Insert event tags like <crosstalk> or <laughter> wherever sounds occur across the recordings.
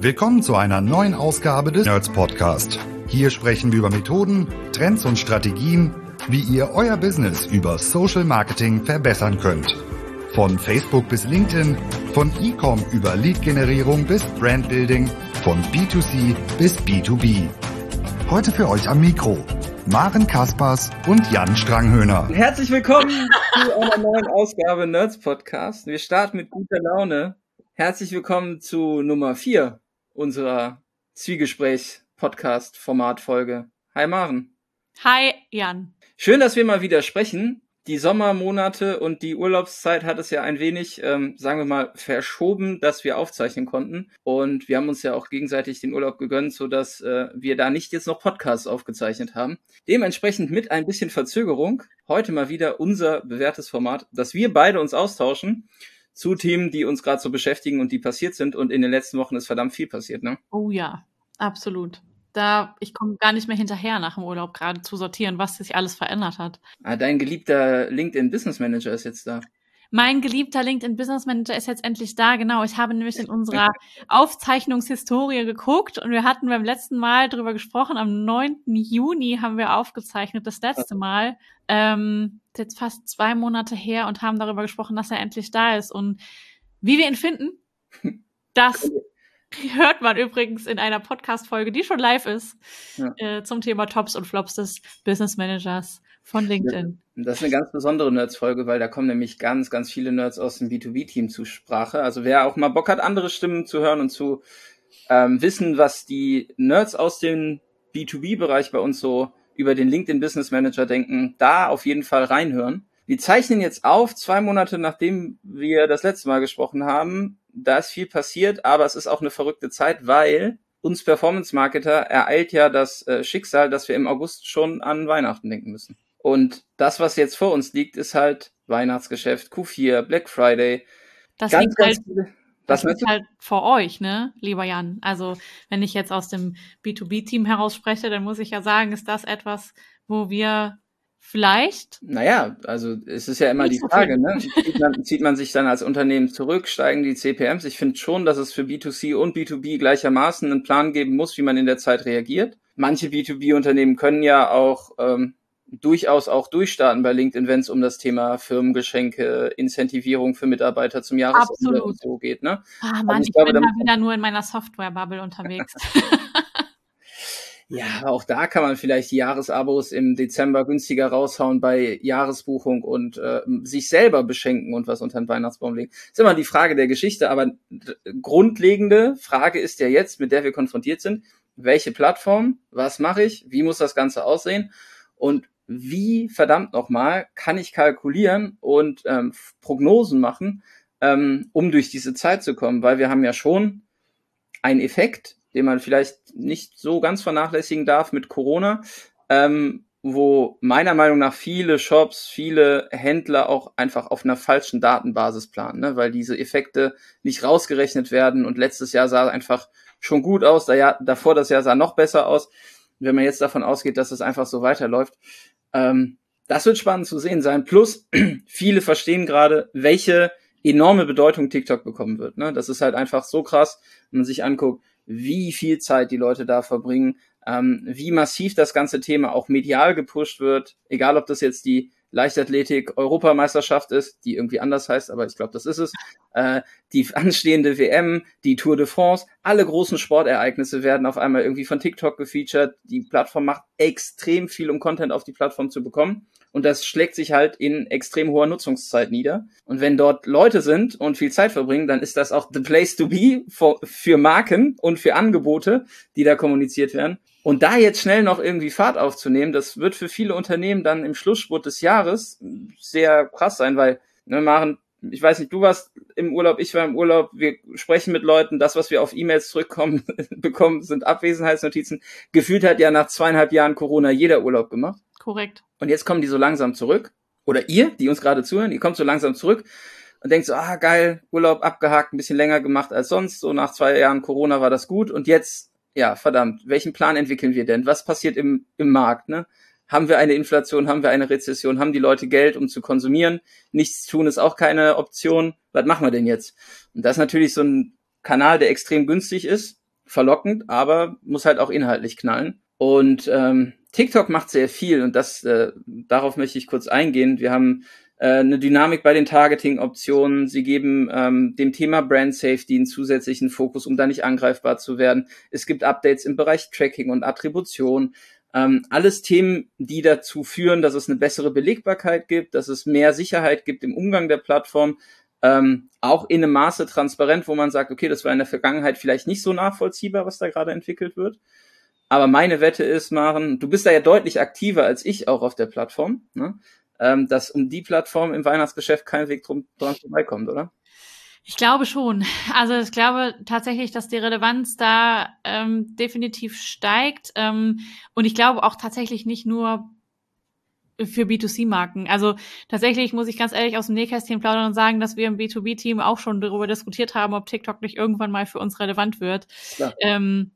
Willkommen zu einer neuen Ausgabe des Nerds Podcast. Hier sprechen wir über Methoden, Trends und Strategien, wie ihr euer Business über Social Marketing verbessern könnt. Von Facebook bis LinkedIn, von E-Com über Lead-Generierung bis Brandbuilding, von B2C bis B2B. Heute für euch am Mikro Maren Kaspers und Jan Stranghöhner. Herzlich willkommen zu einer neuen Ausgabe Nerds Podcast. Wir starten mit guter Laune. Herzlich willkommen zu Nummer 4 unserer Zwiegespräch-Podcast-Format-Folge. Hi Maren. Hi Jan. Schön, dass wir mal wieder sprechen. Die Sommermonate und die Urlaubszeit hat es ja ein wenig, ähm, sagen wir mal, verschoben, dass wir aufzeichnen konnten. Und wir haben uns ja auch gegenseitig den Urlaub gegönnt, so dass äh, wir da nicht jetzt noch Podcasts aufgezeichnet haben. Dementsprechend mit ein bisschen Verzögerung heute mal wieder unser bewährtes Format, dass wir beide uns austauschen zu Themen, die uns gerade so beschäftigen und die passiert sind. Und in den letzten Wochen ist verdammt viel passiert, ne? Oh ja, absolut. Da, ich komme gar nicht mehr hinterher nach dem Urlaub gerade zu sortieren, was sich alles verändert hat. Ah, dein geliebter LinkedIn Business Manager ist jetzt da. Mein geliebter LinkedIn Business Manager ist jetzt endlich da. Genau, ich habe nämlich in unserer <laughs> Aufzeichnungshistorie geguckt und wir hatten beim letzten Mal drüber gesprochen. Am 9. Juni haben wir aufgezeichnet, das letzte Mal. Ähm, jetzt fast zwei Monate her und haben darüber gesprochen, dass er endlich da ist. Und wie wir ihn finden, <laughs> das hört man übrigens in einer Podcast-Folge, die schon live ist, ja. äh, zum Thema Tops und Flops des Business Managers von LinkedIn. Das ist eine ganz besondere Nerds-Folge, weil da kommen nämlich ganz, ganz viele Nerds aus dem B2B-Team zu Sprache. Also wer auch mal Bock hat, andere Stimmen zu hören und zu ähm, wissen, was die Nerds aus dem B2B-Bereich bei uns so über den LinkedIn Business Manager denken, da auf jeden Fall reinhören. Wir zeichnen jetzt auf, zwei Monate nachdem wir das letzte Mal gesprochen haben. Da ist viel passiert, aber es ist auch eine verrückte Zeit, weil uns Performance-Marketer ereilt ja das äh, Schicksal, dass wir im August schon an Weihnachten denken müssen. Und das, was jetzt vor uns liegt, ist halt Weihnachtsgeschäft, Q4, Black Friday. Das ganz, liegt ganz halt, viele, das liegt halt vor euch, ne, lieber Jan. Also wenn ich jetzt aus dem B2B-Team heraus spreche, dann muss ich ja sagen, ist das etwas, wo wir vielleicht. Naja, also es ist ja immer die Frage, ne? Zieht man, zieht man sich dann als Unternehmen zurück, steigen die CPMs? Ich finde schon, dass es für B2C und B2B gleichermaßen einen Plan geben muss, wie man in der Zeit reagiert. Manche B2B-Unternehmen können ja auch ähm, durchaus auch durchstarten bei LinkedIn, wenn es um das Thema Firmengeschenke, Incentivierung für Mitarbeiter zum Jahresende und so geht. Ne? Ah, also Mann, ich, ich glaube, bin da wieder nur in meiner Software-Bubble unterwegs. ja, auch da kann man vielleicht die Jahresabos im Dezember günstiger raushauen bei Jahresbuchung und äh, sich selber beschenken und was unter den Weihnachtsbaum legen. Ist immer die Frage der Geschichte, aber grundlegende Frage ist ja jetzt, mit der wir konfrontiert sind, welche Plattform, was mache ich, wie muss das Ganze aussehen? Und wie verdammt nochmal kann ich kalkulieren und ähm, Prognosen machen, ähm, um durch diese Zeit zu kommen, weil wir haben ja schon einen Effekt, den man vielleicht nicht so ganz vernachlässigen darf mit Corona, ähm, wo meiner Meinung nach viele Shops, viele Händler auch einfach auf einer falschen Datenbasis planen, ne? weil diese Effekte nicht rausgerechnet werden und letztes Jahr sah einfach schon gut aus, da Jahr, davor das Jahr sah noch besser aus. Wenn man jetzt davon ausgeht, dass es einfach so weiterläuft, ähm, das wird spannend zu sehen sein. Plus, <clears throat> viele verstehen gerade, welche enorme Bedeutung TikTok bekommen wird. Ne? Das ist halt einfach so krass, wenn man sich anguckt, wie viel Zeit die Leute da verbringen, ähm, wie massiv das ganze Thema auch medial gepusht wird, egal ob das jetzt die Leichtathletik-Europameisterschaft ist, die irgendwie anders heißt, aber ich glaube, das ist es. Äh, die anstehende WM, die Tour de France, alle großen Sportereignisse werden auf einmal irgendwie von TikTok gefeatured. Die Plattform macht extrem viel, um Content auf die Plattform zu bekommen. Und das schlägt sich halt in extrem hoher Nutzungszeit nieder. Und wenn dort Leute sind und viel Zeit verbringen, dann ist das auch the place to be for, für Marken und für Angebote, die da kommuniziert werden. Und da jetzt schnell noch irgendwie Fahrt aufzunehmen, das wird für viele Unternehmen dann im Schlussspurt des Jahres sehr krass sein, weil, ne, Maren, ich weiß nicht, du warst im Urlaub, ich war im Urlaub, wir sprechen mit Leuten, das, was wir auf E-Mails zurückkommen, <laughs> bekommen, sind Abwesenheitsnotizen. Gefühlt hat ja nach zweieinhalb Jahren Corona jeder Urlaub gemacht. Korrekt. Und jetzt kommen die so langsam zurück. Oder ihr, die uns gerade zuhören, ihr kommt so langsam zurück und denkt so, ah, geil, Urlaub abgehakt, ein bisschen länger gemacht als sonst. So nach zwei Jahren Corona war das gut. Und jetzt ja, verdammt, welchen Plan entwickeln wir denn? Was passiert im, im Markt? Ne? Haben wir eine Inflation? Haben wir eine Rezession? Haben die Leute Geld, um zu konsumieren? Nichts tun ist auch keine Option. Was machen wir denn jetzt? Und das ist natürlich so ein Kanal, der extrem günstig ist, verlockend, aber muss halt auch inhaltlich knallen. Und ähm, TikTok macht sehr viel und das äh, darauf möchte ich kurz eingehen. Wir haben äh, eine Dynamik bei den Targeting-Optionen. Sie geben ähm, dem Thema Brand Safety einen zusätzlichen Fokus, um da nicht angreifbar zu werden. Es gibt Updates im Bereich Tracking und Attribution. Ähm, alles Themen, die dazu führen, dass es eine bessere Belegbarkeit gibt, dass es mehr Sicherheit gibt im Umgang der Plattform, ähm, auch in einem Maße transparent, wo man sagt, okay, das war in der Vergangenheit vielleicht nicht so nachvollziehbar, was da gerade entwickelt wird. Aber meine Wette ist, Maren, du bist da ja deutlich aktiver als ich auch auf der Plattform, ne? ähm, dass um die Plattform im Weihnachtsgeschäft kein Weg drum, dran vorbeikommt, oder? Ich glaube schon. Also ich glaube tatsächlich, dass die Relevanz da ähm, definitiv steigt. Ähm, und ich glaube auch tatsächlich nicht nur für B2C-Marken. Also tatsächlich muss ich ganz ehrlich aus dem Nähkästchen plaudern und sagen, dass wir im B2B-Team auch schon darüber diskutiert haben, ob TikTok nicht irgendwann mal für uns relevant wird. Ähm,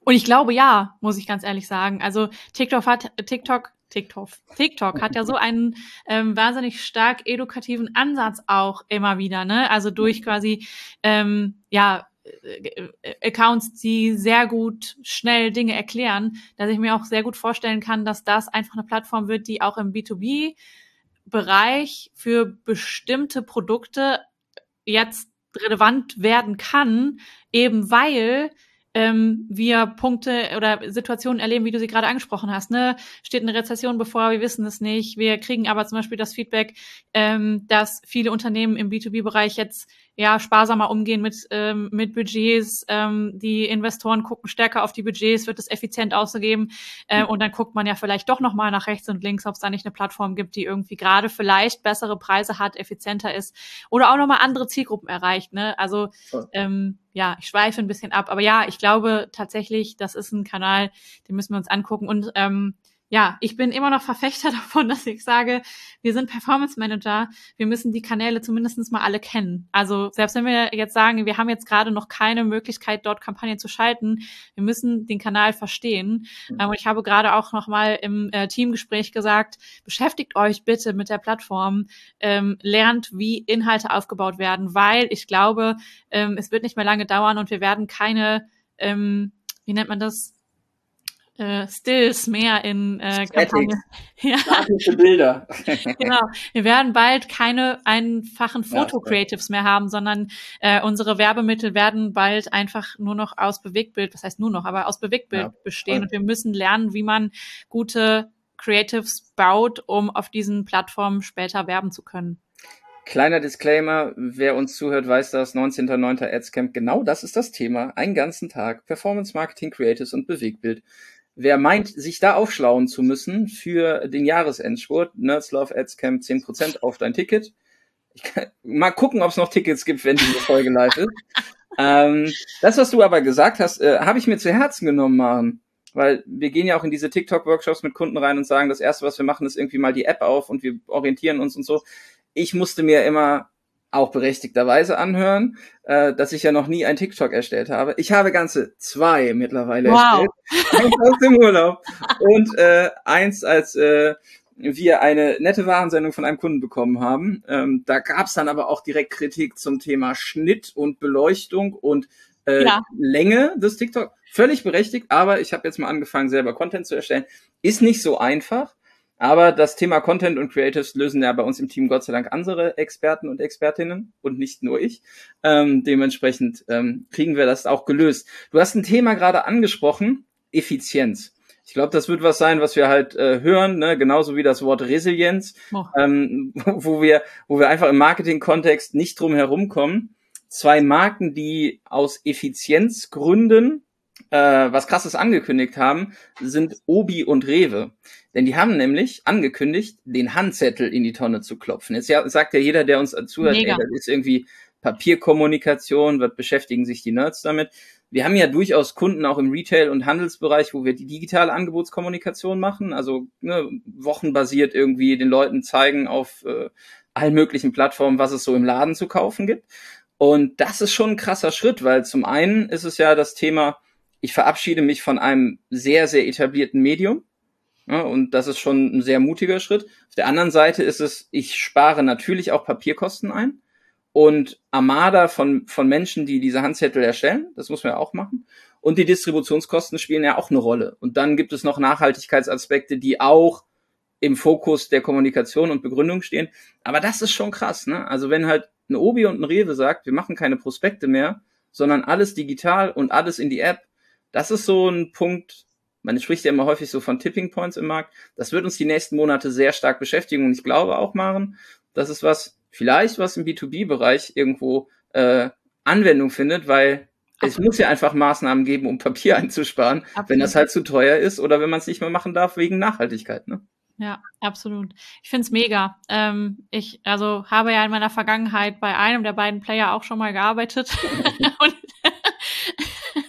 und ich glaube ja, muss ich ganz ehrlich sagen. Also TikTok hat TikTok TikTok. TikTok hat ja so einen ähm, wahnsinnig stark edukativen Ansatz auch immer wieder, ne? Also durch quasi ähm, ja äh, Accounts, die sehr gut schnell Dinge erklären, dass ich mir auch sehr gut vorstellen kann, dass das einfach eine Plattform wird, die auch im B2B Bereich für bestimmte Produkte jetzt relevant werden kann, eben weil ähm, wir Punkte oder Situationen erleben, wie du sie gerade angesprochen hast. Ne? Steht eine Rezession bevor, wir wissen es nicht. Wir kriegen aber zum Beispiel das Feedback, ähm, dass viele Unternehmen im B2B-Bereich jetzt ja sparsamer umgehen mit ähm, mit Budgets. Ähm, die Investoren gucken stärker auf die Budgets, wird es effizient ausgegeben äh, und dann guckt man ja vielleicht doch noch mal nach rechts und links, ob es da nicht eine Plattform gibt, die irgendwie gerade vielleicht bessere Preise hat, effizienter ist oder auch noch mal andere Zielgruppen erreicht. Ne? Also ähm, ja, ich schweife ein bisschen ab, aber ja, ich glaube tatsächlich, das ist ein Kanal, den müssen wir uns angucken und ähm, ja, ich bin immer noch Verfechter <laughs> davon, dass ich sage, wir sind Performance Manager, wir müssen die Kanäle zumindestens mal alle kennen. Also selbst wenn wir jetzt sagen, wir haben jetzt gerade noch keine Möglichkeit, dort Kampagnen zu schalten, wir müssen den Kanal verstehen. Mhm. Und ich habe gerade auch noch mal im äh, Teamgespräch gesagt, beschäftigt euch bitte mit der Plattform, ähm, lernt, wie Inhalte aufgebaut werden, weil ich glaube, ähm, es wird nicht mehr lange dauern und wir werden keine, ähm, wie nennt man das, äh, Stills mehr in äh, Kampagne. Ja. Bilder. <laughs> genau. Wir werden bald keine einfachen Foto-Creatives mehr haben, sondern äh, unsere Werbemittel werden bald einfach nur noch aus Bewegtbild, was heißt nur noch, aber aus Bewegtbild ja. bestehen. Und wir müssen lernen, wie man gute Creatives baut, um auf diesen Plattformen später werben zu können. Kleiner Disclaimer, wer uns zuhört, weiß das, 19.09. Adscamp, genau das ist das Thema. Einen ganzen Tag Performance Marketing, Creatives und Bewegtbild wer meint, sich da aufschlauen zu müssen für den Jahresendspurt, Nerds Love Ads Camp 10% auf dein Ticket. Ich kann mal gucken, ob es noch Tickets gibt, wenn diese Folge live ist. <laughs> ähm, das, was du aber gesagt hast, äh, habe ich mir zu Herzen genommen, Maren. Weil wir gehen ja auch in diese TikTok-Workshops mit Kunden rein und sagen, das erste, was wir machen, ist irgendwie mal die App auf und wir orientieren uns und so. Ich musste mir immer auch berechtigterweise anhören, äh, dass ich ja noch nie ein TikTok erstellt habe. Ich habe ganze zwei mittlerweile wow. erstellt. Eins aus dem Urlaub und äh, eins als äh, wir eine nette Warensendung von einem Kunden bekommen haben. Ähm, da gab es dann aber auch direkt Kritik zum Thema Schnitt und Beleuchtung und äh, ja. Länge des TikTok. Völlig berechtigt, aber ich habe jetzt mal angefangen, selber Content zu erstellen. Ist nicht so einfach. Aber das Thema Content und Creatives lösen ja bei uns im Team Gott sei Dank andere Experten und Expertinnen und nicht nur ich. Ähm, dementsprechend ähm, kriegen wir das auch gelöst. Du hast ein Thema gerade angesprochen, Effizienz. Ich glaube, das wird was sein, was wir halt äh, hören, ne? genauso wie das Wort Resilienz, oh. ähm, <laughs> wo wir, wo wir einfach im Marketing-Kontext nicht drum herum kommen. Zwei Marken, die aus Effizienzgründen äh, was krasses angekündigt haben, sind Obi und Rewe. Denn die haben nämlich angekündigt, den Handzettel in die Tonne zu klopfen. Jetzt ja, sagt ja jeder, der uns zuhört, ey, das ist irgendwie Papierkommunikation, was beschäftigen sich die Nerds damit? Wir haben ja durchaus Kunden auch im Retail- und Handelsbereich, wo wir die digitale Angebotskommunikation machen, also ne, wochenbasiert irgendwie den Leuten zeigen auf äh, allen möglichen Plattformen, was es so im Laden zu kaufen gibt. Und das ist schon ein krasser Schritt, weil zum einen ist es ja das Thema, ich verabschiede mich von einem sehr, sehr etablierten Medium. Ja, und das ist schon ein sehr mutiger Schritt. Auf der anderen Seite ist es, ich spare natürlich auch Papierkosten ein und Armada von, von Menschen, die diese Handzettel erstellen. Das muss man ja auch machen. Und die Distributionskosten spielen ja auch eine Rolle. Und dann gibt es noch Nachhaltigkeitsaspekte, die auch im Fokus der Kommunikation und Begründung stehen. Aber das ist schon krass, ne? Also wenn halt ein Obi und ein Rewe sagt, wir machen keine Prospekte mehr, sondern alles digital und alles in die App, das ist so ein Punkt, man spricht ja immer häufig so von Tipping Points im Markt. Das wird uns die nächsten Monate sehr stark beschäftigen und ich glaube auch, Maren, das ist was, vielleicht was im B2B-Bereich irgendwo äh, Anwendung findet, weil Absolut. es muss ja einfach Maßnahmen geben, um Papier <laughs> einzusparen, Absolut. wenn das halt zu teuer ist oder wenn man es nicht mehr machen darf wegen Nachhaltigkeit. Ne? Ja, absolut. Ich find's mega. Ähm, ich also habe ja in meiner Vergangenheit bei einem der beiden Player auch schon mal gearbeitet. <laughs> und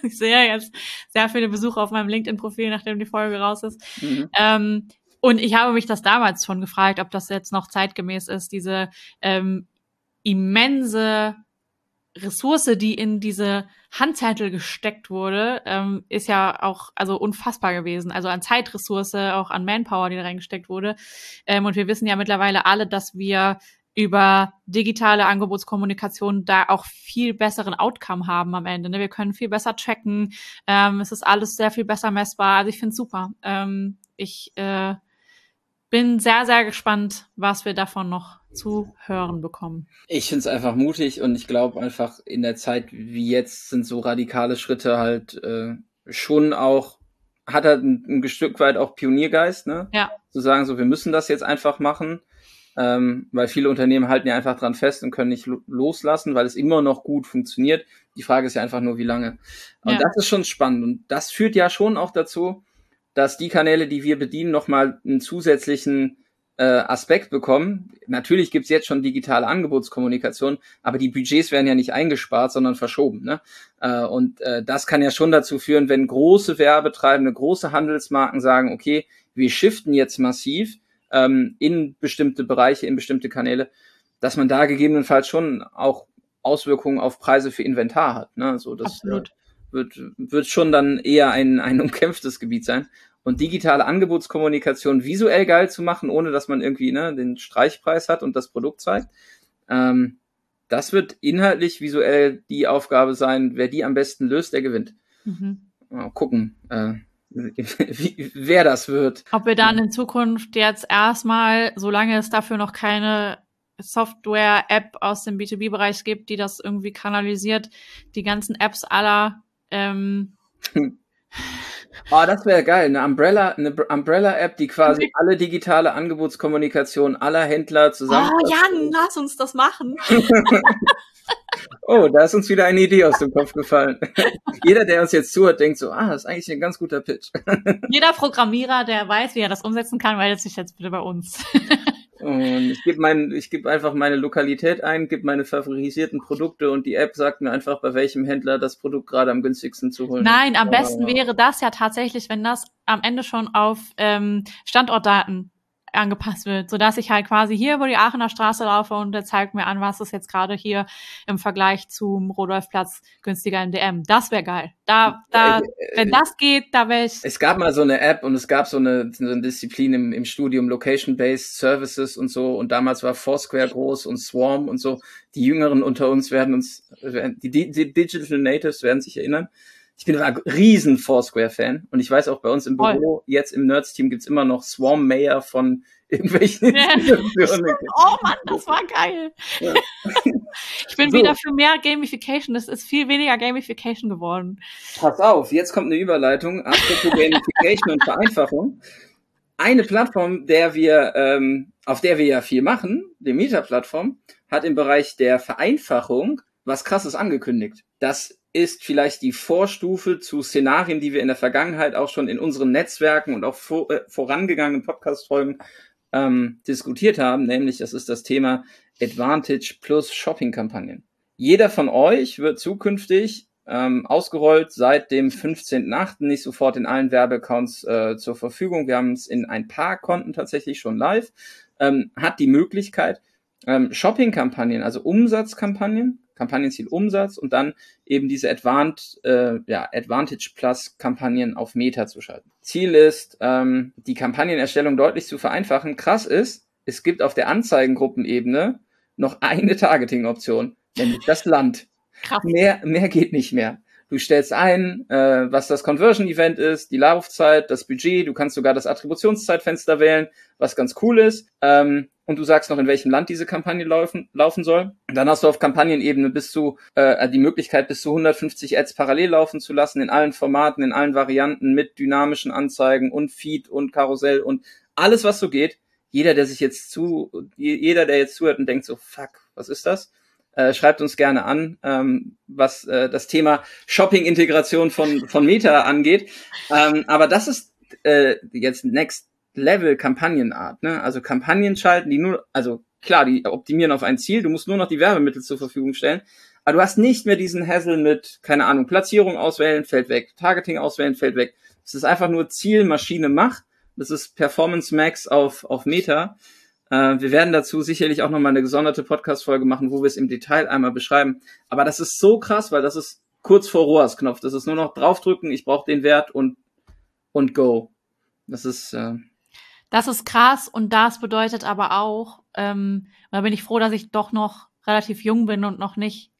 <laughs> ich sehe jetzt sehr viele Besucher auf meinem LinkedIn-Profil, nachdem die Folge raus ist. Mhm. Ähm, und ich habe mich das damals schon gefragt, ob das jetzt noch zeitgemäß ist, diese ähm, immense Ressource, die in diese Handzettel gesteckt wurde, ähm, ist ja auch also unfassbar gewesen. Also an Zeitressource, auch an Manpower, die da reingesteckt wurde. Ähm, und wir wissen ja mittlerweile alle, dass wir über digitale Angebotskommunikation da auch viel besseren Outcome haben am Ende. Ne? Wir können viel besser tracken. Ähm, es ist alles sehr viel besser messbar. Also ich finde es super. Ähm, ich äh, bin sehr, sehr gespannt, was wir davon noch zu hören bekommen. Ich finde es einfach mutig und ich glaube einfach in der Zeit wie jetzt sind so radikale Schritte halt äh, schon auch, hat er ein, ein Stück weit auch Pioniergeist, ne? Ja. Zu sagen, so wir müssen das jetzt einfach machen. Ähm, weil viele Unternehmen halten ja einfach dran fest und können nicht loslassen, weil es immer noch gut funktioniert. Die Frage ist ja einfach nur, wie lange. Und ja. das ist schon spannend. Und das führt ja schon auch dazu, dass die Kanäle, die wir bedienen, nochmal einen zusätzlichen äh, Aspekt bekommen. Natürlich gibt's jetzt schon digitale Angebotskommunikation, aber die Budgets werden ja nicht eingespart, sondern verschoben. Ne? Äh, und äh, das kann ja schon dazu führen, wenn große Werbetreibende, große Handelsmarken sagen, okay, wir shiften jetzt massiv ähm, in bestimmte Bereiche, in bestimmte Kanäle, dass man da gegebenenfalls schon auch Auswirkungen auf Preise für Inventar hat. Ne? So, das Absolut. Wird, wird schon dann eher ein, ein umkämpftes Gebiet sein. Und digitale Angebotskommunikation visuell geil zu machen, ohne dass man irgendwie ne, den Streichpreis hat und das Produkt zeigt, ähm, das wird inhaltlich visuell die Aufgabe sein. Wer die am besten löst, der gewinnt. Mhm. Mal gucken, äh, wie, <laughs> wer das wird. Ob wir dann in Zukunft jetzt erstmal, solange es dafür noch keine Software-App aus dem B2B-Bereich gibt, die das irgendwie kanalisiert, die ganzen Apps aller ähm, Oh, das wäre geil. Eine Umbrella, eine Umbrella-App, die quasi alle digitale Angebotskommunikation aller Händler zusammen. Oh, Jan, lass uns das machen. <laughs> oh, da ist uns wieder eine Idee aus dem Kopf gefallen. <laughs> Jeder, der uns jetzt zuhört, denkt so, ah, das ist eigentlich ein ganz guter Pitch. <laughs> Jeder Programmierer, der weiß, wie er das umsetzen kann, meldet sich jetzt bitte bei uns. <laughs> Und ich gebe mein, ich gebe einfach meine Lokalität ein, gebe meine favorisierten Produkte und die App sagt mir einfach, bei welchem Händler das Produkt gerade am günstigsten zu holen Nein, am besten wäre das ja tatsächlich, wenn das am Ende schon auf ähm, Standortdaten angepasst wird, so dass ich halt quasi hier über die Aachener Straße laufe und der zeigt mir an, was ist jetzt gerade hier im Vergleich zum Rodolfplatz günstiger im DM. Das wäre geil. Da, da, äh, wenn äh, das geht, da wäre ich. Es gab mal so eine App und es gab so eine, so eine Disziplin im, im Studium Location-Based Services und so und damals war Foursquare groß und Swarm und so. Die Jüngeren unter uns werden uns, die, die Digital Natives werden sich erinnern ich bin ein riesen Foursquare-Fan und ich weiß auch bei uns im Büro, Voll. jetzt im Nerds-Team gibt's immer noch Swarm Mayor von <laughs> irgendwelchen ja. <laughs> <laughs> Oh Mann, das war geil. Ja. Ich bin so. wieder für mehr Gamification. Das ist viel weniger Gamification geworden. Pass auf, jetzt kommt eine Überleitung. Apropos Gamification und Vereinfachung. Eine Plattform, der wir, ähm, auf der wir ja viel machen, die Meta-Plattform, hat im Bereich der Vereinfachung was krasses angekündigt. Das ist vielleicht die Vorstufe zu Szenarien, die wir in der Vergangenheit auch schon in unseren Netzwerken und auch vor, äh, vorangegangenen Podcast-Folgen ähm, diskutiert haben, nämlich das ist das Thema Advantage plus Shopping-Kampagnen. Jeder von euch wird zukünftig ähm, ausgerollt seit dem 15.8. nicht sofort in allen Werbeaccounts äh, zur Verfügung. Wir haben es in ein paar Konten tatsächlich schon live. Ähm, hat die Möglichkeit, ähm, Shopping-Kampagnen, also Umsatzkampagnen, Kampagnenziel Umsatz und dann eben diese Advant, äh, ja, Advantage Plus Kampagnen auf Meta zu schalten. Ziel ist, ähm, die Kampagnenerstellung deutlich zu vereinfachen. Krass ist, es gibt auf der Anzeigengruppenebene noch eine Targeting-Option. nämlich das Land. Krass. Mehr, mehr geht nicht mehr. Du stellst ein, äh, was das Conversion-Event ist, die Laufzeit, das Budget, du kannst sogar das Attributionszeitfenster wählen, was ganz cool ist. Ähm, und du sagst noch, in welchem Land diese Kampagne laufen, laufen soll. Dann hast du auf Kampagnenebene bis zu äh, die Möglichkeit, bis zu 150 Ads parallel laufen zu lassen, in allen Formaten, in allen Varianten, mit dynamischen Anzeigen und Feed und Karussell und alles, was so geht. Jeder, der sich jetzt zu, jeder, der jetzt zuhört und denkt so, fuck, was ist das? Äh, schreibt uns gerne an, ähm, was äh, das Thema Shopping-Integration von, von Meta angeht. Ähm, aber das ist äh, jetzt Next Level Kampagnenart. Ne? Also Kampagnen schalten, die nur, also klar, die optimieren auf ein Ziel, du musst nur noch die Werbemittel zur Verfügung stellen. Aber du hast nicht mehr diesen Hassel mit, keine Ahnung, Platzierung auswählen, fällt weg, Targeting auswählen, fällt weg. Es ist einfach nur Ziel, Maschine, Mach. Das ist Performance Max auf, auf Meta. Äh, wir werden dazu sicherlich auch nochmal eine gesonderte Podcast-Folge machen, wo wir es im Detail einmal beschreiben. Aber das ist so krass, weil das ist kurz vor ROAS-Knopf. Das ist nur noch draufdrücken, ich brauche den Wert und, und go. Das ist. Äh, das ist krass und das bedeutet aber auch, ähm, da bin ich froh, dass ich doch noch relativ jung bin und noch nicht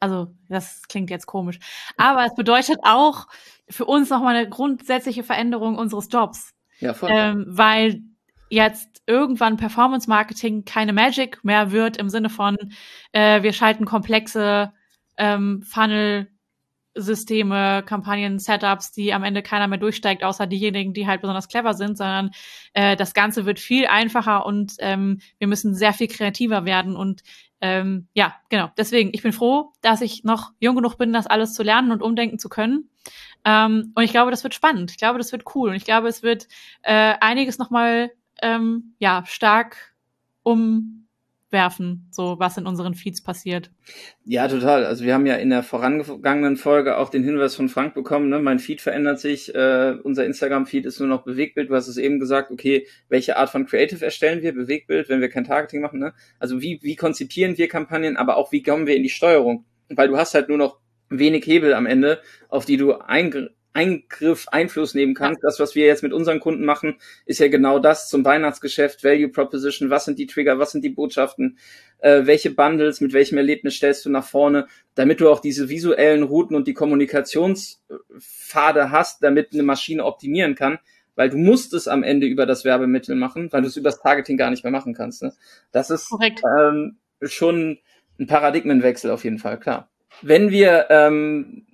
also das klingt jetzt komisch, aber es bedeutet auch für uns nochmal eine grundsätzliche Veränderung unseres Jobs. Ja, voll. Ähm, weil jetzt irgendwann Performance Marketing keine Magic mehr wird im Sinne von, äh, wir schalten komplexe ähm, Funnel Systeme, Kampagnen, Setups, die am Ende keiner mehr durchsteigt, außer diejenigen, die halt besonders clever sind, sondern äh, das Ganze wird viel einfacher und ähm, wir müssen sehr viel kreativer werden. Und ähm, ja, genau. Deswegen, ich bin froh, dass ich noch jung genug bin, das alles zu lernen und umdenken zu können. Ähm, und ich glaube, das wird spannend. Ich glaube, das wird cool. Und ich glaube, es wird äh, einiges nochmal ähm, ja, stark umwerfen, so was in unseren Feeds passiert. Ja, total. Also wir haben ja in der vorangegangenen Folge auch den Hinweis von Frank bekommen, ne? mein Feed verändert sich, äh, unser Instagram-Feed ist nur noch Bewegtbild. Du hast es eben gesagt, okay, welche Art von Creative erstellen wir? Bewegtbild, wenn wir kein Targeting machen. Ne? Also wie, wie konzipieren wir Kampagnen, aber auch wie kommen wir in die Steuerung? Weil du hast halt nur noch wenig Hebel am Ende, auf die du eingr Eingriff Einfluss nehmen kannst. Das, was wir jetzt mit unseren Kunden machen, ist ja genau das zum Weihnachtsgeschäft, Value Proposition, was sind die Trigger, was sind die Botschaften, äh, welche Bundles, mit welchem Erlebnis stellst du nach vorne, damit du auch diese visuellen Routen und die Kommunikationspfade hast, damit eine Maschine optimieren kann, weil du musst es am Ende über das Werbemittel machen, weil du es über das Targeting gar nicht mehr machen kannst. Ne? Das ist ähm, schon ein Paradigmenwechsel auf jeden Fall, klar. Wenn wir ähm,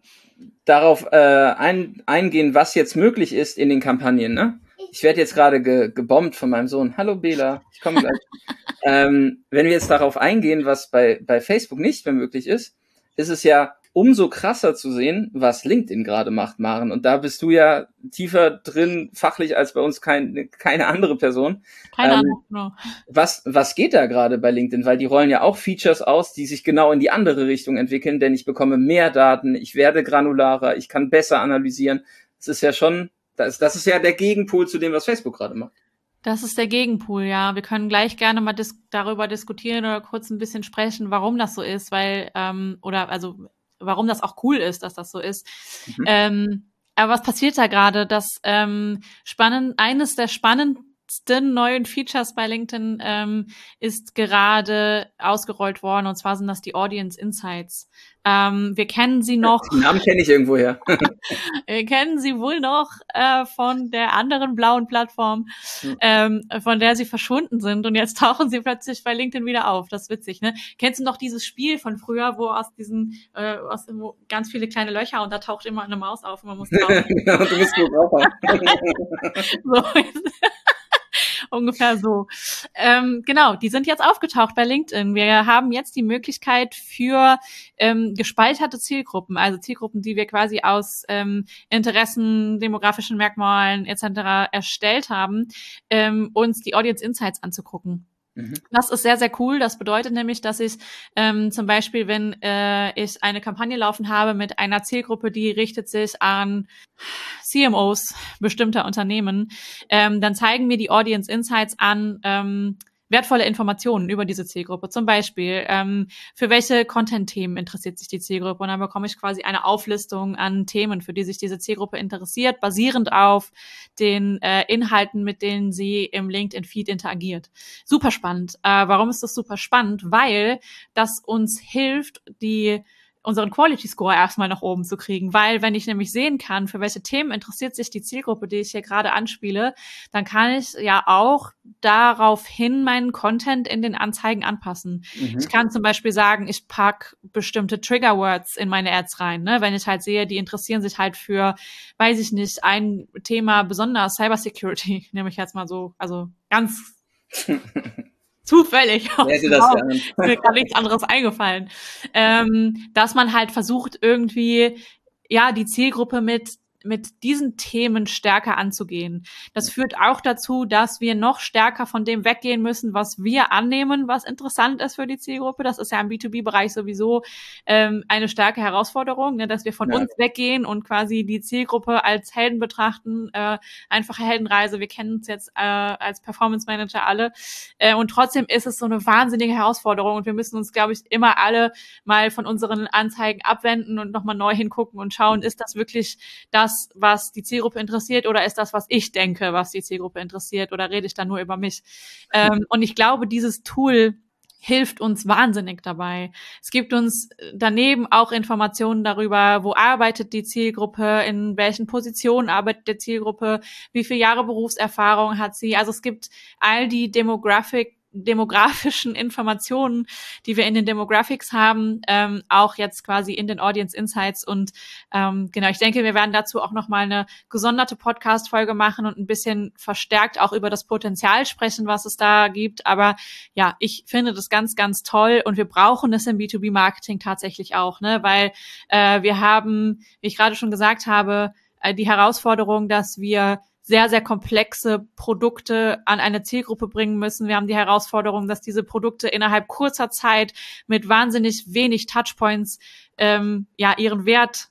darauf äh, ein, eingehen, was jetzt möglich ist in den Kampagnen. Ne? Ich werde jetzt gerade ge gebombt von meinem Sohn. Hallo Bela, ich komme gleich. <laughs> ähm, wenn wir jetzt darauf eingehen, was bei, bei Facebook nicht mehr möglich ist, ist es ja umso krasser zu sehen, was LinkedIn gerade macht, Maren. Und da bist du ja tiefer drin, fachlich als bei uns kein, keine andere Person. Keine ähm, Ahnung. No. Was, was geht da gerade bei LinkedIn? Weil die rollen ja auch Features aus, die sich genau in die andere Richtung entwickeln, denn ich bekomme mehr Daten, ich werde granularer, ich kann besser analysieren. Das ist ja schon, das, das ist ja der Gegenpol zu dem, was Facebook gerade macht. Das ist der Gegenpool, ja. Wir können gleich gerne mal dis darüber diskutieren oder kurz ein bisschen sprechen, warum das so ist, weil, ähm, oder also warum das auch cool ist, dass das so ist. Mhm. Ähm, aber was passiert da gerade? Das ähm, spannend, eines der spannendsten neuen Features bei LinkedIn ähm, ist gerade ausgerollt worden und zwar sind das die Audience Insights. Ähm, wir kennen sie noch. Den Namen kenne ich irgendwoher. <laughs> wir kennen sie wohl noch äh, von der anderen blauen Plattform, mhm. ähm, von der sie verschwunden sind und jetzt <laughs> tauchen sie plötzlich bei LinkedIn wieder auf. Das ist witzig, ne? Kennst du noch dieses Spiel von früher, wo aus diesen äh, aus wo ganz viele kleine Löcher und da taucht immer eine Maus auf und man muss <laughs> drauf. ja, du bist gut drauf. so, Ungefähr so. Ähm, genau, die sind jetzt aufgetaucht bei LinkedIn. Wir haben jetzt die Möglichkeit für ähm, gespalterte Zielgruppen, also Zielgruppen, die wir quasi aus ähm, Interessen, demografischen Merkmalen etc. erstellt haben, ähm, uns die Audience Insights anzugucken. Mhm. Das ist sehr, sehr cool. Das bedeutet nämlich, dass ich ähm, zum Beispiel, wenn äh, ich eine Kampagne laufen habe mit einer Zielgruppe, die richtet sich an CMOs bestimmter Unternehmen, ähm, dann zeigen mir die Audience Insights an, ähm, wertvolle Informationen über diese Zielgruppe. Zum Beispiel, ähm, für welche Content-Themen interessiert sich die Zielgruppe? Und dann bekomme ich quasi eine Auflistung an Themen, für die sich diese Zielgruppe interessiert, basierend auf den äh, Inhalten, mit denen sie im LinkedIn-Feed interagiert. Super spannend. Äh, warum ist das super spannend? Weil das uns hilft, die unseren Quality Score erstmal nach oben zu kriegen, weil wenn ich nämlich sehen kann, für welche Themen interessiert sich die Zielgruppe, die ich hier gerade anspiele, dann kann ich ja auch daraufhin meinen Content in den Anzeigen anpassen. Mhm. Ich kann zum Beispiel sagen, ich pack bestimmte Trigger Words in meine Ads rein, ne? wenn ich halt sehe, die interessieren sich halt für, weiß ich nicht, ein Thema besonders Cybersecurity, <laughs> nehme ich jetzt mal so, also ganz <laughs> zufällig. Hätte das wow, mir gar nichts anderes eingefallen. Ähm, dass man halt versucht, irgendwie ja die Zielgruppe mit mit diesen Themen stärker anzugehen. Das führt auch dazu, dass wir noch stärker von dem weggehen müssen, was wir annehmen, was interessant ist für die Zielgruppe. Das ist ja im B2B-Bereich sowieso ähm, eine starke Herausforderung, ne, dass wir von ja. uns weggehen und quasi die Zielgruppe als Helden betrachten. Äh, einfache Heldenreise, wir kennen uns jetzt äh, als Performance Manager alle. Äh, und trotzdem ist es so eine wahnsinnige Herausforderung und wir müssen uns, glaube ich, immer alle mal von unseren Anzeigen abwenden und nochmal neu hingucken und schauen, ist das wirklich das, das, was die Zielgruppe interessiert oder ist das, was ich denke, was die Zielgruppe interessiert oder rede ich da nur über mich? Ähm, und ich glaube, dieses Tool hilft uns wahnsinnig dabei. Es gibt uns daneben auch Informationen darüber, wo arbeitet die Zielgruppe, in welchen Positionen arbeitet die Zielgruppe, wie viele Jahre Berufserfahrung hat sie. Also es gibt all die Demographic demografischen Informationen, die wir in den Demographics haben, ähm, auch jetzt quasi in den Audience Insights. Und ähm, genau, ich denke, wir werden dazu auch nochmal eine gesonderte Podcast-Folge machen und ein bisschen verstärkt auch über das Potenzial sprechen, was es da gibt. Aber ja, ich finde das ganz, ganz toll und wir brauchen es im B2B-Marketing tatsächlich auch, ne? weil äh, wir haben, wie ich gerade schon gesagt habe, äh, die Herausforderung, dass wir sehr, sehr komplexe Produkte an eine Zielgruppe bringen müssen. Wir haben die Herausforderung, dass diese Produkte innerhalb kurzer Zeit mit wahnsinnig wenig Touchpoints ähm, ja ihren Wert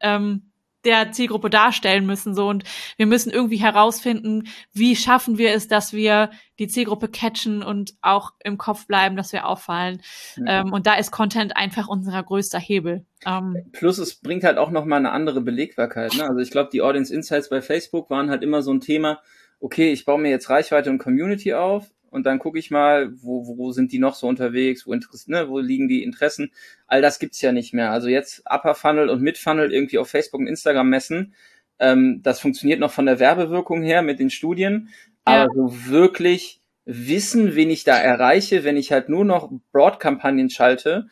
ähm, der Zielgruppe darstellen müssen so und wir müssen irgendwie herausfinden, wie schaffen wir es, dass wir die Zielgruppe catchen und auch im Kopf bleiben, dass wir auffallen. Ja. Ähm, und da ist Content einfach unser größter Hebel. Ähm, Plus es bringt halt auch noch mal eine andere Belegbarkeit. Ne? Also ich glaube, die Audience Insights bei Facebook waren halt immer so ein Thema. Okay, ich baue mir jetzt Reichweite und Community auf, und dann gucke ich mal, wo, wo sind die noch so unterwegs, wo, Interess ne, wo liegen die Interessen. All das gibt's ja nicht mehr. Also jetzt Upper Funnel und Mid Funnel irgendwie auf Facebook und Instagram messen, ähm, das funktioniert noch von der Werbewirkung her mit den Studien, aber so wirklich wissen, wen ich da erreiche, wenn ich halt nur noch Broad-Kampagnen schalte,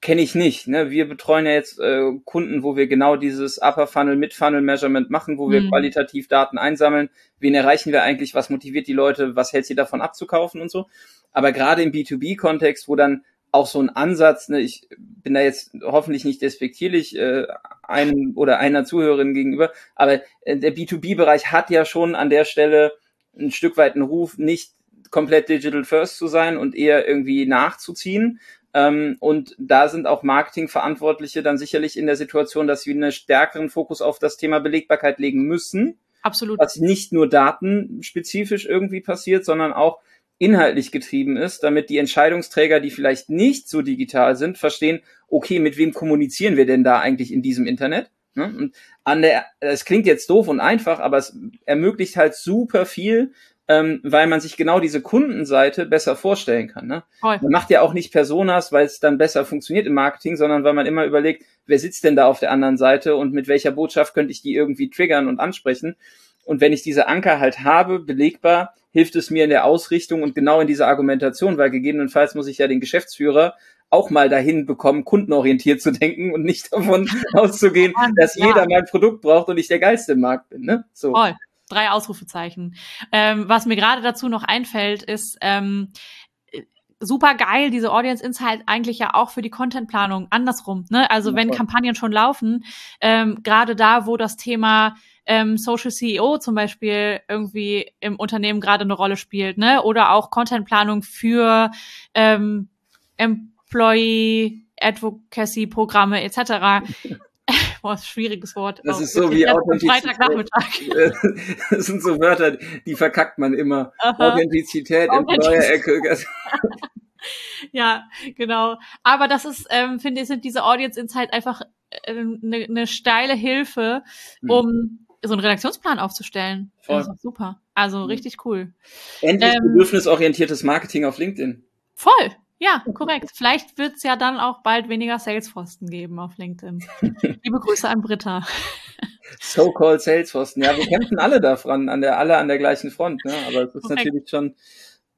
kenne ich nicht. Ne? Wir betreuen ja jetzt äh, Kunden, wo wir genau dieses Upper Funnel, Mid Funnel Measurement machen, wo wir mhm. qualitativ Daten einsammeln. Wen erreichen wir eigentlich? Was motiviert die Leute? Was hält sie davon abzukaufen und so? Aber gerade im B2B-Kontext, wo dann auch so ein Ansatz, ne, ich bin da jetzt hoffentlich nicht despektierlich äh, einem oder einer Zuhörerin gegenüber, aber äh, der B2B-Bereich hat ja schon an der Stelle ein Stück weit einen Ruf, nicht komplett digital first zu sein und eher irgendwie nachzuziehen, ähm, und da sind auch Marketingverantwortliche dann sicherlich in der Situation, dass sie einen stärkeren Fokus auf das Thema Belegbarkeit legen müssen. Absolut. Was nicht nur datenspezifisch irgendwie passiert, sondern auch inhaltlich getrieben ist, damit die Entscheidungsträger, die vielleicht nicht so digital sind, verstehen, okay, mit wem kommunizieren wir denn da eigentlich in diesem Internet? Ne? Und an der, es klingt jetzt doof und einfach, aber es ermöglicht halt super viel, ähm, weil man sich genau diese Kundenseite besser vorstellen kann. Ne? Man macht ja auch nicht Personas, weil es dann besser funktioniert im Marketing, sondern weil man immer überlegt, wer sitzt denn da auf der anderen Seite und mit welcher Botschaft könnte ich die irgendwie triggern und ansprechen. Und wenn ich diese Anker halt habe, belegbar, hilft es mir in der Ausrichtung und genau in dieser Argumentation, weil gegebenenfalls muss ich ja den Geschäftsführer auch mal dahin bekommen, kundenorientiert zu denken und nicht davon <laughs> auszugehen, dass jeder mein Produkt braucht und ich der Geilste im Markt bin. Ne? So. Voll drei Ausrufezeichen. Ähm, was mir gerade dazu noch einfällt, ist ähm, super geil, diese Audience Insight eigentlich ja auch für die Contentplanung andersrum. Ne? Also ja, wenn Kampagnen schon laufen, ähm, gerade da, wo das Thema ähm, Social CEO zum Beispiel irgendwie im Unternehmen gerade eine Rolle spielt, ne? Oder auch Contentplanung für ähm, Employee Advocacy Programme etc. <laughs> Boah, schwieriges Wort. Das ist so wie Authentizität. Freitagnachmittag. <laughs> Das sind so Wörter, die verkackt man immer. Aha. Authentizität neuer Ecke. <laughs> ja, genau. Aber das ist, ähm, finde ich, sind diese Audience Insight einfach eine äh, ne, ne steile Hilfe, hm. um hm. so einen Redaktionsplan aufzustellen. Voll. Das ist super. Also hm. richtig cool. Endlich ähm, bedürfnisorientiertes Marketing auf LinkedIn. Voll. Ja, korrekt. Vielleicht wird es ja dann auch bald weniger Salesforsten geben auf LinkedIn. <laughs> Liebe Grüße an Britta. So-called Salesforsten. Ja, wir kämpfen alle davon, an der, alle an der gleichen Front. Ne? Aber es ist korrekt. natürlich schon,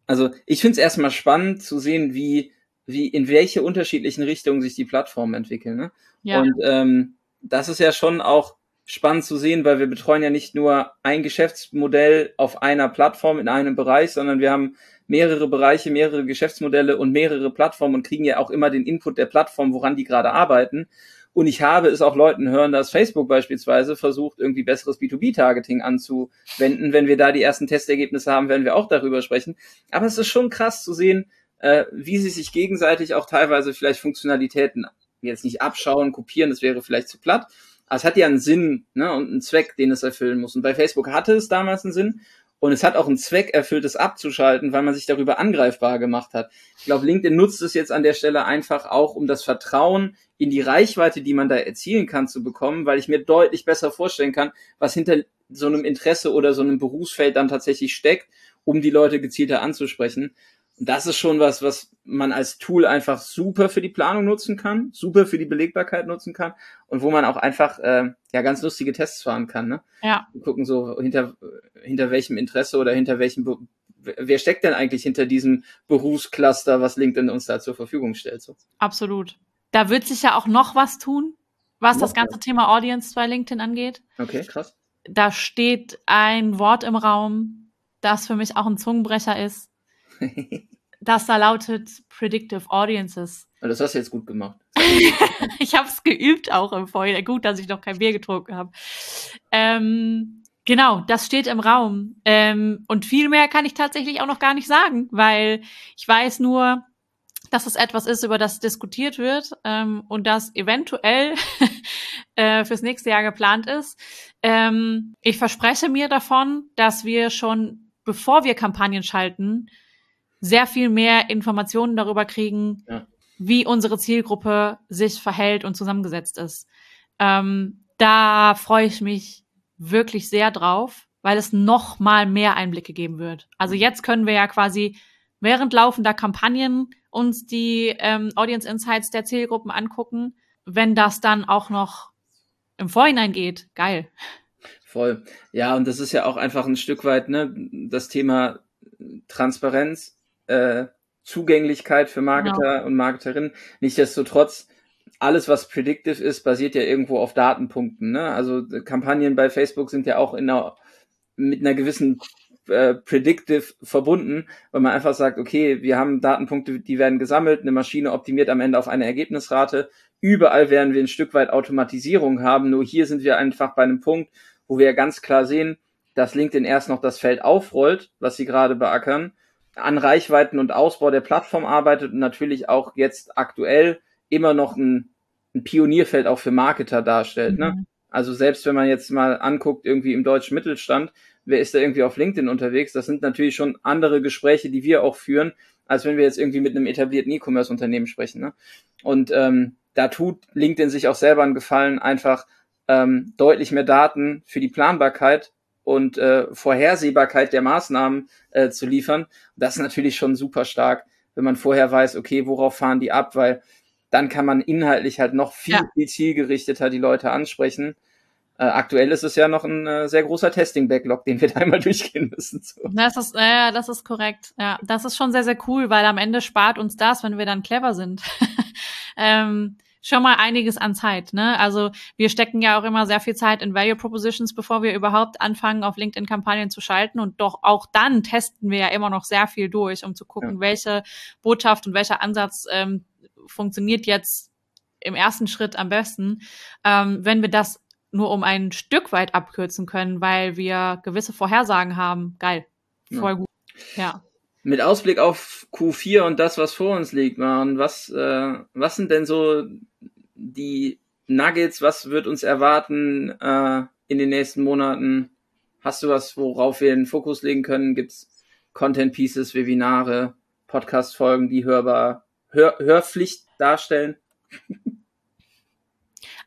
also ich finde es erstmal spannend zu sehen, wie, wie, in welche unterschiedlichen Richtungen sich die Plattformen entwickeln. Ne? Ja. Und ähm, das ist ja schon auch spannend zu sehen, weil wir betreuen ja nicht nur ein Geschäftsmodell auf einer Plattform in einem Bereich, sondern wir haben mehrere Bereiche, mehrere Geschäftsmodelle und mehrere Plattformen und kriegen ja auch immer den Input der Plattform, woran die gerade arbeiten. Und ich habe es auch Leuten hören, dass Facebook beispielsweise versucht, irgendwie besseres B2B-Targeting anzuwenden. Wenn wir da die ersten Testergebnisse haben, werden wir auch darüber sprechen. Aber es ist schon krass zu sehen, äh, wie sie sich gegenseitig auch teilweise vielleicht Funktionalitäten jetzt nicht abschauen, kopieren, das wäre vielleicht zu platt. Aber es hat ja einen Sinn ne, und einen Zweck, den es erfüllen muss. Und bei Facebook hatte es damals einen Sinn. Und es hat auch einen Zweck erfüllt, es abzuschalten, weil man sich darüber angreifbar gemacht hat. Ich glaube, LinkedIn nutzt es jetzt an der Stelle einfach auch, um das Vertrauen in die Reichweite, die man da erzielen kann, zu bekommen, weil ich mir deutlich besser vorstellen kann, was hinter so einem Interesse oder so einem Berufsfeld dann tatsächlich steckt, um die Leute gezielter anzusprechen. Und das ist schon was, was man als Tool einfach super für die Planung nutzen kann, super für die Belegbarkeit nutzen kann und wo man auch einfach äh, ja ganz lustige Tests fahren kann. Ne? Ja. Wir gucken so hinter hinter welchem Interesse oder hinter welchem Be wer steckt denn eigentlich hinter diesem Berufscluster, was LinkedIn uns da zur Verfügung stellt? So. Absolut. Da wird sich ja auch noch was tun, was das ganze? Thema Audience bei LinkedIn angeht. Okay, krass. Da steht ein Wort im Raum, das für mich auch ein Zungenbrecher ist das da lautet Predictive Audiences. Das hast du jetzt gut gemacht. <laughs> ich habe es geübt auch im Vorhinein. Gut, dass ich noch kein Bier getrunken habe. Ähm, genau, das steht im Raum. Ähm, und viel mehr kann ich tatsächlich auch noch gar nicht sagen, weil ich weiß nur, dass es etwas ist, über das diskutiert wird ähm, und das eventuell <laughs> äh, fürs nächste Jahr geplant ist. Ähm, ich verspreche mir davon, dass wir schon, bevor wir Kampagnen schalten, sehr viel mehr Informationen darüber kriegen, ja. wie unsere Zielgruppe sich verhält und zusammengesetzt ist. Ähm, da freue ich mich wirklich sehr drauf, weil es noch mal mehr Einblicke geben wird. Also mhm. jetzt können wir ja quasi während laufender Kampagnen uns die ähm, Audience Insights der Zielgruppen angucken. Wenn das dann auch noch im Vorhinein geht, geil. Voll. Ja, und das ist ja auch einfach ein Stück weit ne, das Thema Transparenz äh, Zugänglichkeit für Marketer genau. und Marketerinnen. Nichtsdestotrotz, alles, was predictive ist, basiert ja irgendwo auf Datenpunkten. Ne? Also Kampagnen bei Facebook sind ja auch in einer, mit einer gewissen äh, predictive verbunden, weil man einfach sagt, okay, wir haben Datenpunkte, die werden gesammelt, eine Maschine optimiert am Ende auf eine Ergebnisrate. Überall werden wir ein Stück weit Automatisierung haben. Nur hier sind wir einfach bei einem Punkt, wo wir ganz klar sehen, dass LinkedIn erst noch das Feld aufrollt, was sie gerade beackern an Reichweiten und Ausbau der Plattform arbeitet und natürlich auch jetzt aktuell immer noch ein, ein Pionierfeld auch für Marketer darstellt. Ne? Mhm. Ne? Also selbst wenn man jetzt mal anguckt, irgendwie im deutschen Mittelstand, wer ist da irgendwie auf LinkedIn unterwegs? Das sind natürlich schon andere Gespräche, die wir auch führen, als wenn wir jetzt irgendwie mit einem etablierten E-Commerce-Unternehmen sprechen. Ne? Und ähm, da tut LinkedIn sich auch selber einen Gefallen, einfach ähm, deutlich mehr Daten für die Planbarkeit und äh, Vorhersehbarkeit der Maßnahmen äh, zu liefern. Das ist natürlich schon super stark, wenn man vorher weiß, okay, worauf fahren die ab, weil dann kann man inhaltlich halt noch viel, ja. viel zielgerichteter die Leute ansprechen. Äh, aktuell ist es ja noch ein äh, sehr großer Testing-Backlog, den wir da einmal <laughs> durchgehen müssen. So. Das ist, äh, das ist korrekt. Ja, das ist schon sehr, sehr cool, weil am Ende spart uns das, wenn wir dann clever sind. <laughs> ähm, schon mal einiges an Zeit. Ne? Also wir stecken ja auch immer sehr viel Zeit in Value Propositions, bevor wir überhaupt anfangen, auf LinkedIn-Kampagnen zu schalten. Und doch auch dann testen wir ja immer noch sehr viel durch, um zu gucken, ja. welche Botschaft und welcher Ansatz ähm, funktioniert jetzt im ersten Schritt am besten. Ähm, wenn wir das nur um ein Stück weit abkürzen können, weil wir gewisse Vorhersagen haben, geil, voll ja. gut. Ja mit Ausblick auf Q4 und das, was vor uns liegt, machen, was, äh, was sind denn so die Nuggets, was wird uns erwarten äh, in den nächsten Monaten? Hast du was, worauf wir den Fokus legen können? Gibt's Content Pieces, Webinare, Podcast-Folgen, die hörbar, Hör, Hörpflicht darstellen?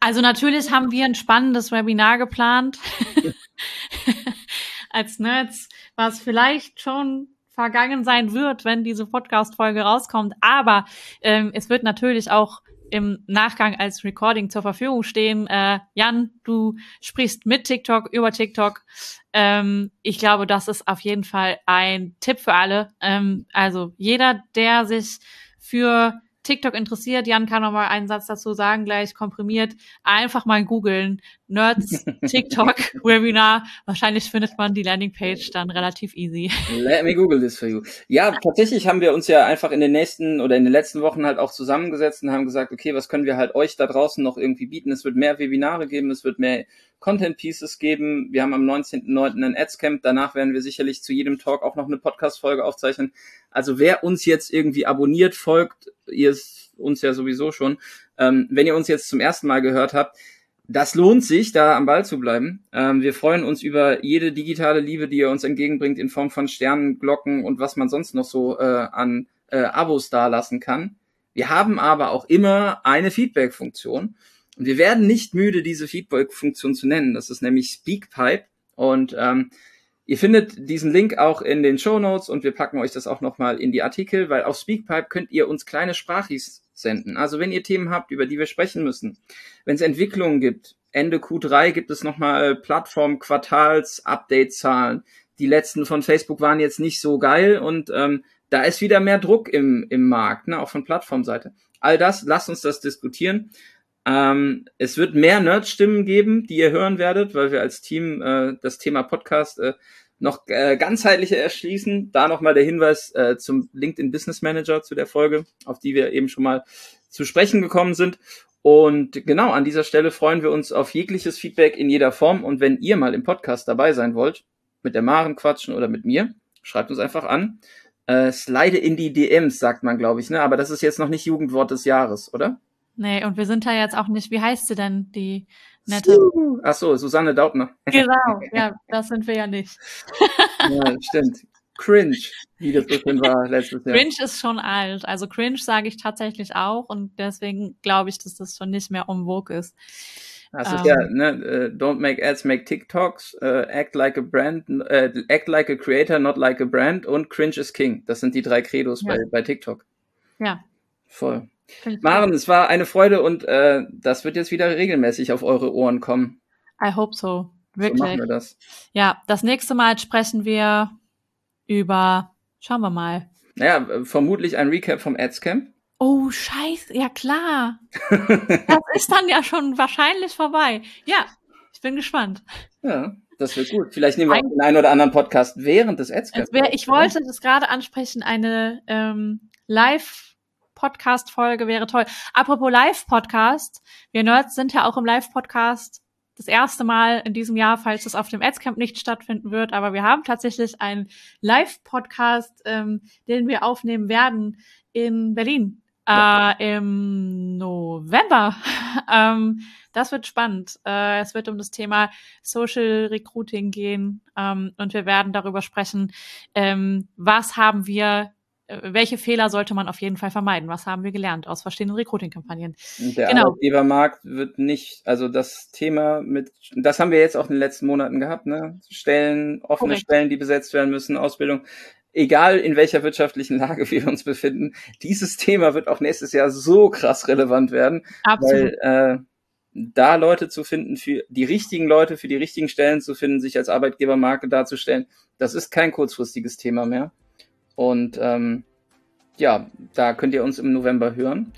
Also natürlich haben wir ein spannendes Webinar geplant. <laughs> Als Nerds, was vielleicht schon vergangen sein wird, wenn diese Podcast-Folge rauskommt. Aber ähm, es wird natürlich auch im Nachgang als Recording zur Verfügung stehen. Äh, Jan, du sprichst mit TikTok, über TikTok. Ähm, ich glaube, das ist auf jeden Fall ein Tipp für alle. Ähm, also jeder, der sich für TikTok interessiert, Jan kann noch mal einen Satz dazu sagen, gleich komprimiert. Einfach mal googeln. Nerds <laughs> TikTok Webinar. Wahrscheinlich findet man die Landingpage dann relativ easy. Let me Google this for you. Ja, tatsächlich haben wir uns ja einfach in den nächsten oder in den letzten Wochen halt auch zusammengesetzt und haben gesagt, okay, was können wir halt euch da draußen noch irgendwie bieten? Es wird mehr Webinare geben, es wird mehr Content Pieces geben. Wir haben am 19.09. ein Adscamp. Danach werden wir sicherlich zu jedem Talk auch noch eine Podcast-Folge aufzeichnen. Also wer uns jetzt irgendwie abonniert, folgt, ihr uns ja sowieso schon. Ähm, wenn ihr uns jetzt zum ersten Mal gehört habt, das lohnt sich, da am Ball zu bleiben. Ähm, wir freuen uns über jede digitale Liebe, die ihr uns entgegenbringt in Form von Sternen, Glocken und was man sonst noch so äh, an äh, Abos dalassen kann. Wir haben aber auch immer eine Feedback-Funktion. Und wir werden nicht müde, diese Feedback-Funktion zu nennen. Das ist nämlich Speakpipe. Und ähm, Ihr findet diesen Link auch in den Show Notes und wir packen euch das auch nochmal in die Artikel, weil auf Speakpipe könnt ihr uns kleine Sprachis senden. Also wenn ihr Themen habt, über die wir sprechen müssen, wenn es Entwicklungen gibt, Ende Q3 gibt es nochmal Plattform-Quartals-Update-Zahlen. Die letzten von Facebook waren jetzt nicht so geil und ähm, da ist wieder mehr Druck im, im Markt, ne, auch von Plattformseite. All das, lasst uns das diskutieren. Ähm, es wird mehr Nerd-Stimmen geben, die ihr hören werdet, weil wir als Team äh, das Thema Podcast äh, noch äh, ganzheitlicher erschließen. Da nochmal der Hinweis äh, zum LinkedIn Business Manager zu der Folge, auf die wir eben schon mal zu sprechen gekommen sind. Und genau an dieser Stelle freuen wir uns auf jegliches Feedback in jeder Form. Und wenn ihr mal im Podcast dabei sein wollt, mit der Maren quatschen oder mit mir, schreibt uns einfach an. Äh, slide in die DMs, sagt man, glaube ich, ne? Aber das ist jetzt noch nicht Jugendwort des Jahres, oder? Nee, und wir sind da jetzt auch nicht, wie heißt sie denn, die nette? Ach so, Susanne Daubner. <laughs> Genau, ja, das sind wir ja nicht. ja, stimmt. Cringe, wie das schön war letztes Jahr. Cringe ist schon alt. Also Cringe sage ich tatsächlich auch und deswegen glaube ich, dass das schon nicht mehr um vogue ist. Das ist um, ja, ähm. ne, uh, don't make ads, make TikToks, uh, act like a brand, uh, act like a creator, not like a brand und cringe is king. Das sind die drei Credos ja. bei, bei TikTok. Ja. Voll. Maren, es war eine Freude und äh, das wird jetzt wieder regelmäßig auf eure Ohren kommen. I hope so. Wirklich. So machen wir das. Ja, das nächste Mal sprechen wir über, schauen wir mal. Naja, vermutlich ein Recap vom Adscamp. Oh, scheiße, ja klar. das <laughs> ist dann ja schon wahrscheinlich vorbei. Ja, ich bin gespannt. Ja, das wird gut. Vielleicht nehmen wir auch den einen oder anderen Podcast während des Adscamps. Ich wollte das gerade ansprechen, eine ähm, Live- Podcast-Folge wäre toll. Apropos Live-Podcast. Wir Nerds sind ja auch im Live-Podcast das erste Mal in diesem Jahr, falls es auf dem Adscamp nicht stattfinden wird. Aber wir haben tatsächlich einen Live-Podcast, ähm, den wir aufnehmen werden in Berlin äh, im November. <laughs> ähm, das wird spannend. Äh, es wird um das Thema Social Recruiting gehen ähm, und wir werden darüber sprechen, ähm, was haben wir welche Fehler sollte man auf jeden Fall vermeiden? Was haben wir gelernt aus verschiedenen Recruiting-Kampagnen? Der genau. Arbeitgebermarkt wird nicht, also das Thema mit, das haben wir jetzt auch in den letzten Monaten gehabt, ne? Stellen, offene Korrekt. Stellen, die besetzt werden müssen, Ausbildung. Egal in welcher wirtschaftlichen Lage wir uns befinden, dieses Thema wird auch nächstes Jahr so krass relevant werden, Absolut. weil äh, da Leute zu finden, für die richtigen Leute, für die richtigen Stellen zu finden, sich als Arbeitgebermarke darzustellen, das ist kein kurzfristiges Thema mehr. Und ähm, ja, da könnt ihr uns im November hören.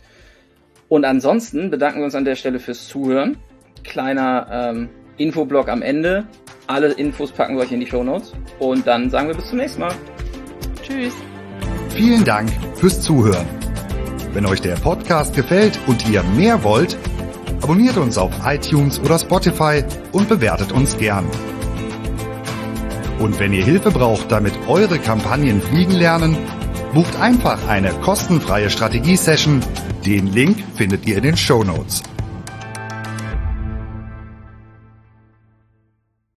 Und ansonsten bedanken wir uns an der Stelle fürs Zuhören. Kleiner ähm, Infoblog am Ende. Alle Infos packen wir euch in die Show Notes. Und dann sagen wir bis zum nächsten Mal. Tschüss. Vielen Dank fürs Zuhören. Wenn euch der Podcast gefällt und ihr mehr wollt, abonniert uns auf iTunes oder Spotify und bewertet uns gern. Und wenn ihr Hilfe braucht, damit eure Kampagnen fliegen lernen, bucht einfach eine kostenfreie Strategie-Session. Den Link findet ihr in den Show Notes.